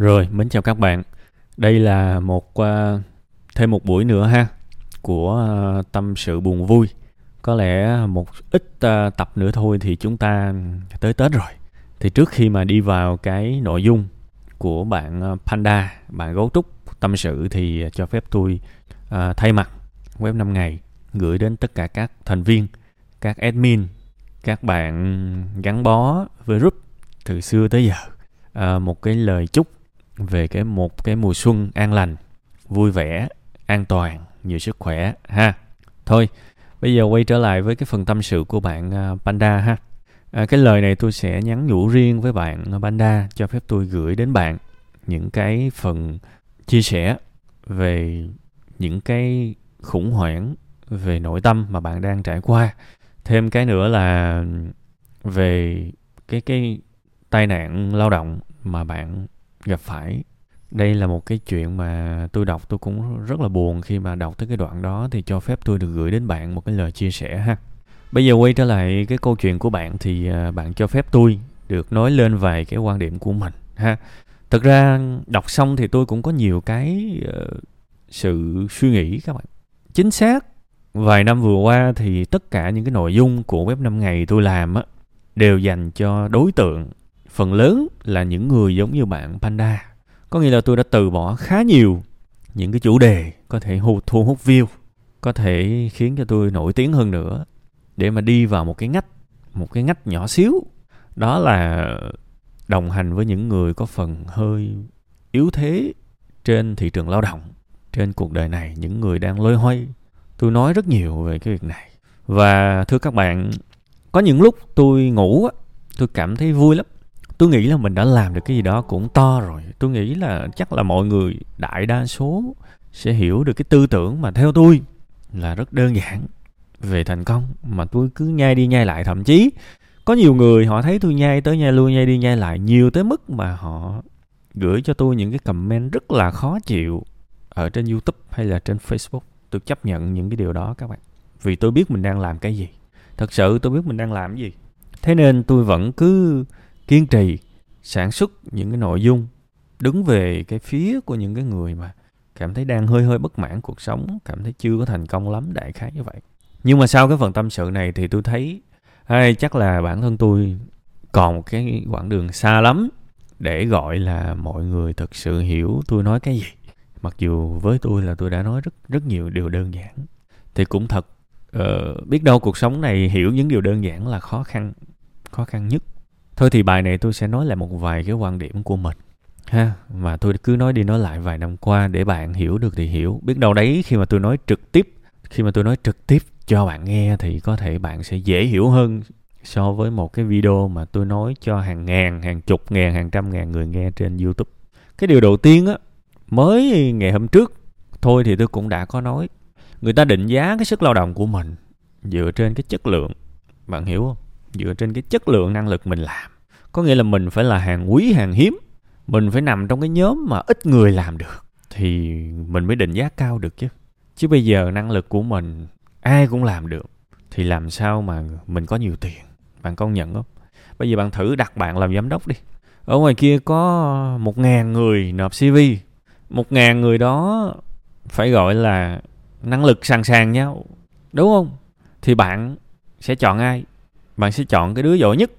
Rồi, mến chào các bạn. Đây là một uh, thêm một buổi nữa ha của uh, tâm sự buồn vui. Có lẽ một ít uh, tập nữa thôi thì chúng ta tới Tết rồi. Thì trước khi mà đi vào cái nội dung của bạn Panda, bạn gấu trúc tâm sự thì cho phép tôi uh, thay mặt web 5 ngày gửi đến tất cả các thành viên, các admin, các bạn gắn bó với group từ xưa tới giờ uh, một cái lời chúc về cái một cái mùa xuân an lành vui vẻ an toàn nhiều sức khỏe ha. Thôi bây giờ quay trở lại với cái phần tâm sự của bạn à, panda ha. À, cái lời này tôi sẽ nhắn nhủ riêng với bạn à, panda cho phép tôi gửi đến bạn những cái phần chia sẻ về những cái khủng hoảng về nội tâm mà bạn đang trải qua. Thêm cái nữa là về cái cái tai nạn lao động mà bạn gặp phải. Đây là một cái chuyện mà tôi đọc tôi cũng rất là buồn khi mà đọc tới cái đoạn đó thì cho phép tôi được gửi đến bạn một cái lời chia sẻ ha. Bây giờ quay trở lại cái câu chuyện của bạn thì à, bạn cho phép tôi được nói lên vài cái quan điểm của mình ha. Thực ra đọc xong thì tôi cũng có nhiều cái uh, sự suy nghĩ các bạn. Chính xác vài năm vừa qua thì tất cả những cái nội dung của web 5 ngày tôi làm á đều dành cho đối tượng phần lớn là những người giống như bạn Panda. Có nghĩa là tôi đã từ bỏ khá nhiều những cái chủ đề có thể thu, thu hút view, có thể khiến cho tôi nổi tiếng hơn nữa để mà đi vào một cái ngách, một cái ngách nhỏ xíu. Đó là đồng hành với những người có phần hơi yếu thế trên thị trường lao động, trên cuộc đời này, những người đang lôi hoay. Tôi nói rất nhiều về cái việc này. Và thưa các bạn, có những lúc tôi ngủ tôi cảm thấy vui lắm tôi nghĩ là mình đã làm được cái gì đó cũng to rồi. Tôi nghĩ là chắc là mọi người, đại đa số, sẽ hiểu được cái tư tưởng mà theo tôi là rất đơn giản về thành công. Mà tôi cứ nhai đi nhai lại, thậm chí có nhiều người họ thấy tôi nhai tới nhai lui, nhai đi nhai lại nhiều tới mức mà họ gửi cho tôi những cái comment rất là khó chịu ở trên youtube hay là trên facebook. Tôi chấp nhận những cái điều đó, các bạn. Vì tôi biết mình đang làm cái gì. Thật sự tôi biết mình đang làm cái gì. Thế nên tôi vẫn cứ kiên trì sản xuất những cái nội dung đứng về cái phía của những cái người mà cảm thấy đang hơi hơi bất mãn cuộc sống cảm thấy chưa có thành công lắm đại khái như vậy. Nhưng mà sau cái phần tâm sự này thì tôi thấy hay chắc là bản thân tôi còn một cái quãng đường xa lắm để gọi là mọi người thực sự hiểu tôi nói cái gì. Mặc dù với tôi là tôi đã nói rất rất nhiều điều đơn giản thì cũng thật uh, biết đâu cuộc sống này hiểu những điều đơn giản là khó khăn khó khăn nhất thôi thì bài này tôi sẽ nói lại một vài cái quan điểm của mình, ha. Mà tôi cứ nói đi nói lại vài năm qua để bạn hiểu được thì hiểu. Biết đâu đấy, khi mà tôi nói trực tiếp, khi mà tôi nói trực tiếp cho bạn nghe thì có thể bạn sẽ dễ hiểu hơn so với một cái video mà tôi nói cho hàng ngàn, hàng chục ngàn, hàng trăm ngàn người nghe trên youtube. Cái điều đầu tiên á, mới ngày hôm trước, thôi thì tôi cũng đã có nói. Người ta định giá cái sức lao động của mình dựa trên cái chất lượng, bạn hiểu không? Dựa trên cái chất lượng năng lực mình làm. Có nghĩa là mình phải là hàng quý, hàng hiếm. Mình phải nằm trong cái nhóm mà ít người làm được. Thì mình mới định giá cao được chứ. Chứ bây giờ năng lực của mình ai cũng làm được, thì làm sao mà mình có nhiều tiền? Bạn công nhận không? Bây giờ bạn thử đặt bạn làm giám đốc đi. Ở ngoài kia có một ngàn người nộp cv một ngàn người đó phải gọi là năng lực sàng sàng nhau, đúng không? Thì bạn sẽ chọn ai? Bạn sẽ chọn cái đứa giỏi nhất.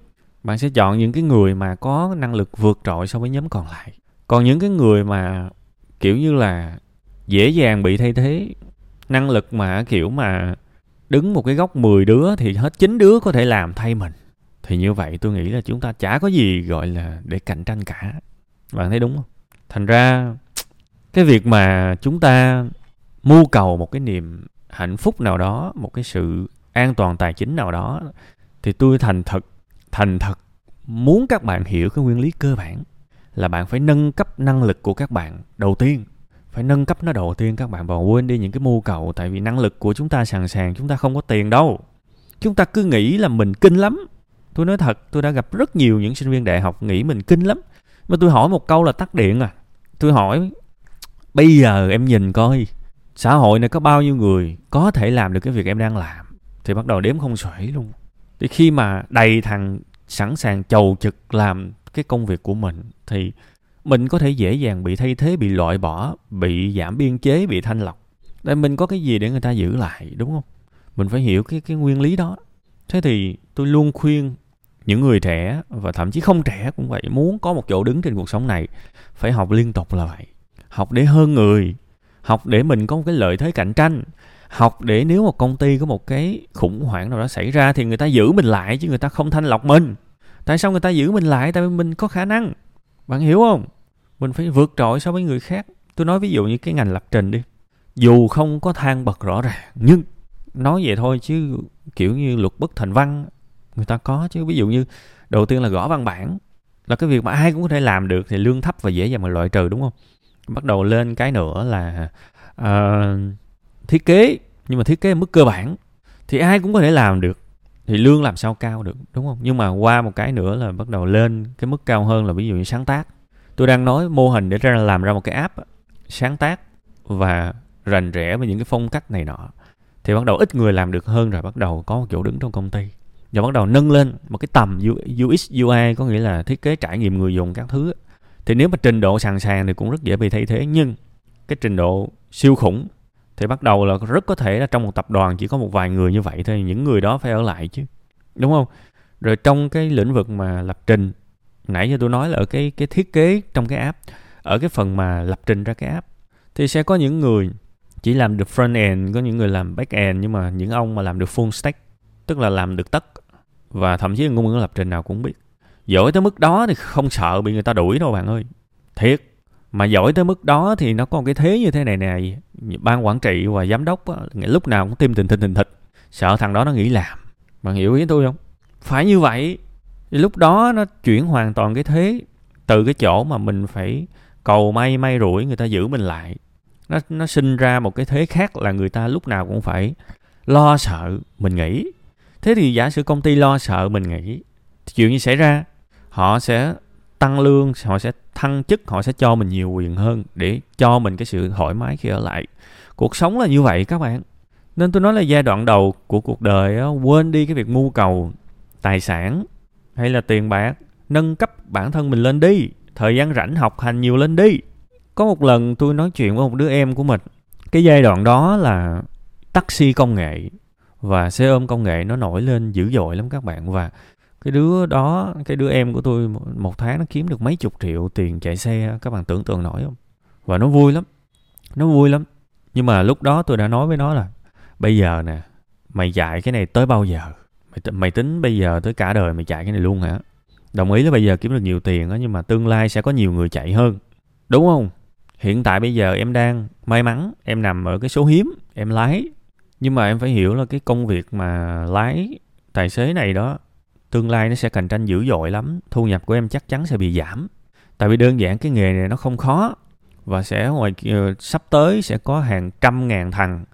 Bạn sẽ chọn những cái người mà có năng lực vượt trội so với nhóm còn lại. Còn những cái người mà, kiểu như là, dễ dàng bị thay thế, năng lực mà, kiểu mà, đứng một cái góc 10 đứa thì hết 9 đứa có thể làm thay mình. Thì như vậy tôi nghĩ là chúng ta chả có gì gọi là để cạnh tranh cả. Bạn thấy đúng không? Thành ra, cái việc mà chúng ta mưu cầu một cái niềm hạnh phúc nào đó, một cái sự an toàn tài chính nào đó thì tôi thành thật thành thật muốn các bạn hiểu cái nguyên lý cơ bản là bạn phải nâng cấp năng lực của các bạn đầu tiên. Phải nâng cấp nó đầu tiên, các bạn và quên đi những cái mưu cầu, tại vì năng lực của chúng ta sẵn sàng, chúng ta không có tiền đâu. Chúng ta cứ nghĩ là mình kinh lắm. Tôi nói thật, tôi đã gặp rất nhiều những sinh viên đại học nghĩ mình kinh lắm. Mà tôi hỏi một câu là tắt điện à. Tôi hỏi, bây giờ em nhìn coi, xã hội này có bao nhiêu người có thể làm được cái việc em đang làm? Thì bắt đầu đếm không xuể luôn thì khi mà đầy thằng sẵn sàng chầu trực làm cái công việc của mình, thì mình có thể dễ dàng bị thay thế, bị loại bỏ, bị giảm biên chế, bị thanh lọc. Để mình có cái gì để người ta giữ lại, đúng không? Mình phải hiểu cái cái nguyên lý đó. Thế thì tôi luôn khuyên những người trẻ và thậm chí không trẻ cũng vậy, muốn có một chỗ đứng trên cuộc sống này, phải học liên tục là vậy. Học để hơn người, học để mình có một cái lợi thế cạnh tranh học để nếu một công ty có một cái khủng hoảng nào đó xảy ra thì người ta giữ mình lại chứ người ta không thanh lọc mình. Tại sao người ta giữ mình lại? Tại vì mình có khả năng. Bạn hiểu không? Mình phải vượt trội so với người khác. Tôi nói ví dụ như cái ngành lập trình đi. Dù không có thang bậc rõ ràng nhưng nói vậy thôi chứ kiểu như luật bất thành văn người ta có chứ. Ví dụ như đầu tiên là gõ văn bản là cái việc mà ai cũng có thể làm được thì lương thấp và dễ dàng mà loại trừ đúng không? Bắt đầu lên cái nữa là uh, thiết kế, nhưng mà thiết kế mức cơ bản thì ai cũng có thể làm được. Thì lương làm sao cao được, đúng không? Nhưng mà qua một cái nữa là bắt đầu lên cái mức cao hơn là ví dụ như sáng tác. Tôi đang nói mô hình để ra làm ra một cái app sáng tác và rành rẽ với những cái phong cách này nọ, thì bắt đầu ít người làm được hơn rồi bắt đầu có một chỗ đứng trong công ty. Và bắt đầu nâng lên một cái tầm UX UI có nghĩa là thiết kế trải nghiệm người dùng các thứ thì nếu mà trình độ sàng sàng thì cũng rất dễ bị thay thế, nhưng cái trình độ siêu khủng thì bắt đầu là rất có thể là trong một tập đoàn chỉ có một vài người như vậy thôi, những người đó phải ở lại chứ. Đúng không? Rồi trong cái lĩnh vực mà lập trình, nãy giờ tôi nói là ở cái cái thiết kế trong cái app, ở cái phần mà lập trình ra cái app, thì sẽ có những người chỉ làm được front end, có những người làm back end, nhưng mà những ông mà làm được full stack, tức là làm được tất, và thậm chí ngôn ngữ lập trình nào cũng biết. Giỏi tới mức đó thì không sợ bị người ta đuổi đâu bạn ơi. Thiệt, mà giỏi tới mức đó thì nó có một cái thế như thế này nè ban quản trị và giám đốc á, lúc nào cũng tim tình thình thình thịch sợ thằng đó nó nghỉ làm. Bạn hiểu ý tôi không? Phải như vậy lúc đó nó chuyển hoàn toàn cái thế từ cái chỗ mà mình phải cầu may may rủi người ta giữ mình lại. Nó nó sinh ra một cái thế khác là người ta lúc nào cũng phải lo sợ mình nghỉ thế thì giả sử công ty lo sợ mình nghỉ chuyện gì xảy ra? Họ sẽ tăng lương họ sẽ thăng chức họ sẽ cho mình nhiều quyền hơn để cho mình cái sự thoải mái khi ở lại. Cuộc sống là như vậy các bạn. Nên tôi nói là giai đoạn đầu của cuộc đời đó, quên đi cái việc mưu cầu tài sản hay là tiền bạc nâng cấp bản thân mình lên đi thời gian rảnh học hành nhiều lên đi. Có một lần tôi nói chuyện với một đứa em của mình cái giai đoạn đó là taxi công nghệ và xe ôm công nghệ nó nổi lên dữ dội lắm các bạn. Và cái đứa đó cái đứa em của tôi một tháng nó kiếm được mấy chục triệu tiền chạy xe các bạn tưởng tượng nổi không? Và nó vui lắm nó vui lắm. Nhưng mà lúc đó tôi đã nói với nó là bây giờ nè mày chạy cái này tới bao giờ? Mày, mày tính bây giờ tới cả đời mày chạy cái này luôn hả? Đồng ý là bây giờ kiếm được nhiều tiền đó nhưng mà tương lai sẽ có nhiều người chạy hơn. Đúng không? Hiện tại bây giờ em đang may mắn em nằm ở cái số hiếm em lái. Nhưng mà em phải hiểu là cái công việc mà lái tài xế này đó tương lai nó sẽ cạnh tranh dữ dội lắm, thu nhập của em chắc chắn sẽ bị giảm. Tại vì đơn giản cái nghề này nó không khó và sẽ ngoài ờ, sắp tới sẽ có hàng trăm ngàn thằng.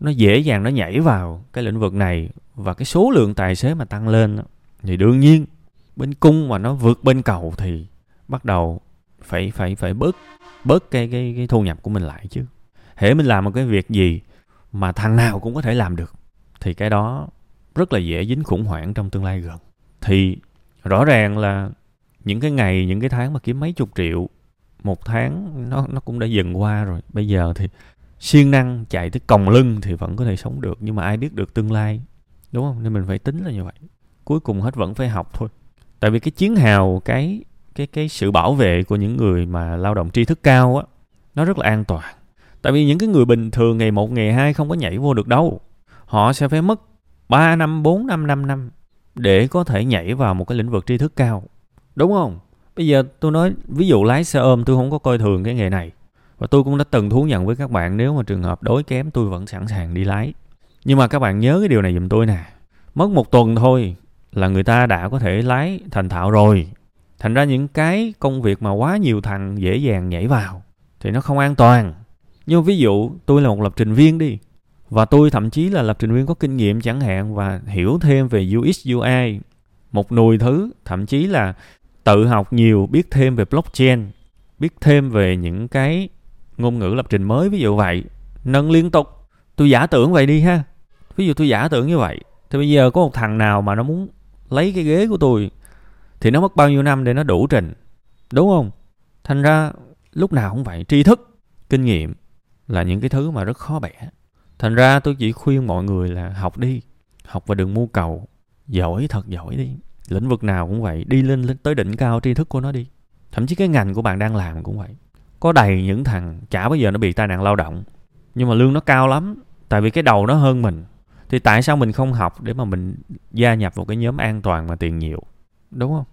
Nó dễ dàng nó nhảy vào cái lĩnh vực này và cái số lượng tài xế mà tăng lên thì đương nhiên bên cung mà nó vượt bên cầu thì bắt đầu phải phải phải bớt bớt cái cái cái thu nhập của mình lại chứ. Hễ mình làm một cái việc gì mà thằng nào cũng có thể làm được thì cái đó rất là dễ dính khủng hoảng trong tương lai gần thì rõ ràng là những cái ngày, những cái tháng mà kiếm mấy chục triệu, một tháng nó nó cũng đã dần qua rồi. Bây giờ thì siêng năng chạy tới còng lưng thì vẫn có thể sống được, nhưng mà ai biết được tương lai, đúng không? Nên mình phải tính là như vậy. Cuối cùng hết vẫn phải học thôi. Tại vì cái chiến hào, cái cái cái sự bảo vệ của những người mà lao động tri thức cao á, nó rất là an toàn. Tại vì những cái người bình thường ngày một, ngày hai không có nhảy vô được đâu. Họ sẽ phải mất 3 năm 4 năm 5 năm để có thể nhảy vào một cái lĩnh vực tri thức cao. Đúng không? Bây giờ tôi nói, ví dụ lái xe ôm, tôi không có coi thường cái nghề này. Và tôi cũng đã từng thú nhận với các bạn, nếu mà trường hợp đối kém, tôi vẫn sẵn sàng đi lái. Nhưng mà các bạn nhớ cái điều này giùm tôi nè. Mất một tuần thôi là người ta đã có thể lái thành thạo rồi. Thành ra những cái công việc mà quá nhiều thằng dễ dàng nhảy vào thì nó không an toàn. Nhưng ví dụ tôi là một lập trình viên đi và tôi thậm chí là lập trình viên có kinh nghiệm chẳng hạn và hiểu thêm về UX UI một nùi thứ, thậm chí là tự học nhiều, biết thêm về blockchain, biết thêm về những cái ngôn ngữ lập trình mới, ví dụ vậy, nâng liên tục. Tôi giả tưởng vậy đi ha. Ví dụ tôi giả tưởng như vậy, thì bây giờ có một thằng nào mà nó muốn lấy cái ghế của tôi thì nó mất bao nhiêu năm để nó đủ trình, đúng không? Thành ra lúc nào cũng vậy, tri thức, kinh nghiệm là những cái thứ mà rất khó bẻ thành ra tôi chỉ khuyên mọi người là học đi học và đừng mưu cầu. Giỏi thật giỏi đi lĩnh vực nào cũng vậy đi lên, lên tới đỉnh cao tri thức của nó đi. Thậm chí cái ngành của bạn đang làm cũng vậy. Có đầy những thằng chả bao giờ nó bị tai nạn lao động nhưng mà lương nó cao lắm tại vì cái đầu nó hơn mình. Thì tại sao mình không học để mà mình gia nhập vào cái nhóm an toàn mà tiền nhiều đúng không?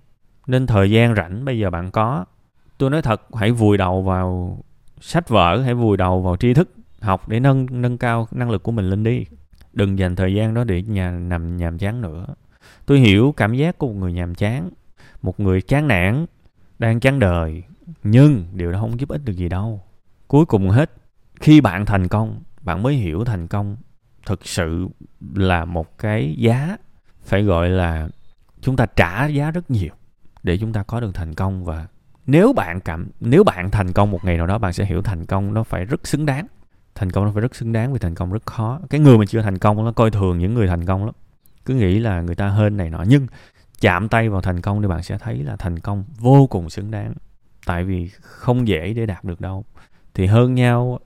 Nên thời gian rảnh bây giờ bạn có. Tôi nói thật hãy vùi đầu vào sách vở hãy vùi đầu vào tri thức học để nâng nâng cao năng lực của mình lên đi. Đừng dành thời gian đó để nhà, nằm nhàm chán nữa. Tôi hiểu cảm giác của một người nhàm chán, một người chán nản, đang chán đời, nhưng điều đó không giúp ích được gì đâu. Cuối cùng hết, khi bạn thành công, bạn mới hiểu thành công thực sự là một cái giá, phải gọi là chúng ta trả giá rất nhiều để chúng ta có được thành công. Và nếu bạn cảm, nếu bạn thành công một ngày nào đó, bạn sẽ hiểu thành công nó phải rất xứng đáng thành công nó phải rất xứng đáng vì thành công rất khó. Cái người mà chưa thành công nó coi thường những người thành công lắm. Cứ nghĩ là người ta hơn này nọ. Nhưng chạm tay vào thành công thì bạn sẽ thấy là thành công vô cùng xứng đáng. Tại vì không dễ để đạt được đâu. Thì hơn nhau,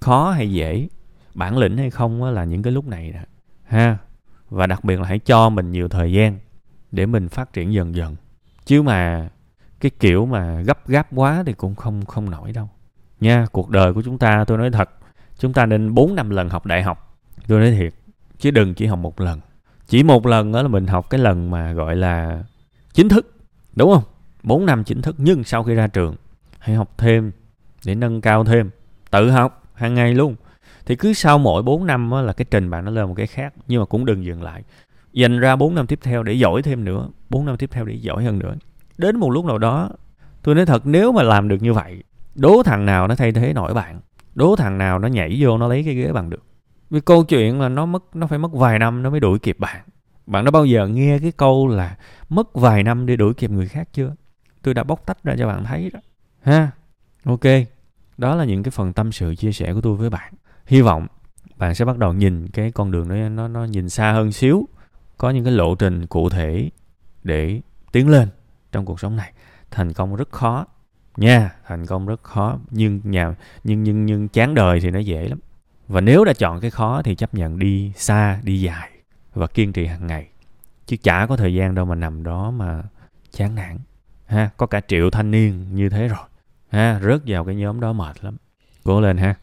khó hay dễ, bản lĩnh hay không là những cái lúc này nè. Ha? Và đặc biệt là hãy cho mình nhiều thời gian để mình phát triển dần dần. Chứ mà cái kiểu mà gấp gáp quá thì cũng không không nổi đâu. Nha, cuộc đời của chúng ta tôi nói thật chúng ta nên 4 năm lần học đại học. Tôi nói thiệt, chứ đừng chỉ học một lần. Chỉ một lần đó là mình học cái lần mà gọi là chính thức, đúng không? 4 năm chính thức, nhưng sau khi ra trường, hãy học thêm để nâng cao thêm. Tự học hàng ngày luôn. Thì cứ sau mỗi 4 năm đó là cái trình bạn nó lên một cái khác, nhưng mà cũng đừng dừng lại. Dành ra 4 năm tiếp theo để giỏi thêm nữa 4 năm tiếp theo để giỏi hơn nữa. Đến một lúc nào đó, tôi nói thật, nếu mà làm được như vậy, đố thằng nào nó thay thế nổi bạn? Đố thằng nào nó nhảy vô nó lấy cái ghế bằng được. Vì câu chuyện là nó mất, nó phải mất vài năm nó mới đuổi kịp bạn. Bạn đã bao giờ nghe cái câu là mất vài năm để đuổi kịp người khác chưa? Tôi đã bóc tách ra cho bạn thấy đó. Ha, ok. Đó là những cái phần tâm sự chia sẻ của tôi với bạn. Hy vọng bạn sẽ bắt đầu nhìn cái con đường đó, nó nó nhìn xa hơn xíu. Có những cái lộ trình cụ thể để tiến lên trong cuộc sống này. Thành công rất khó nha, thành công rất khó, nhưng nhà, nhưng nhưng nhưng chán đời thì nó dễ lắm. Và nếu đã chọn cái khó thì chấp nhận đi xa, đi dài và kiên trì hàng ngày. Chứ chả có thời gian đâu mà nằm đó mà chán nản, ha? Có cả triệu thanh niên như thế rồi, ha? Rớt vào cái nhóm đó mệt lắm. Cố lên ha.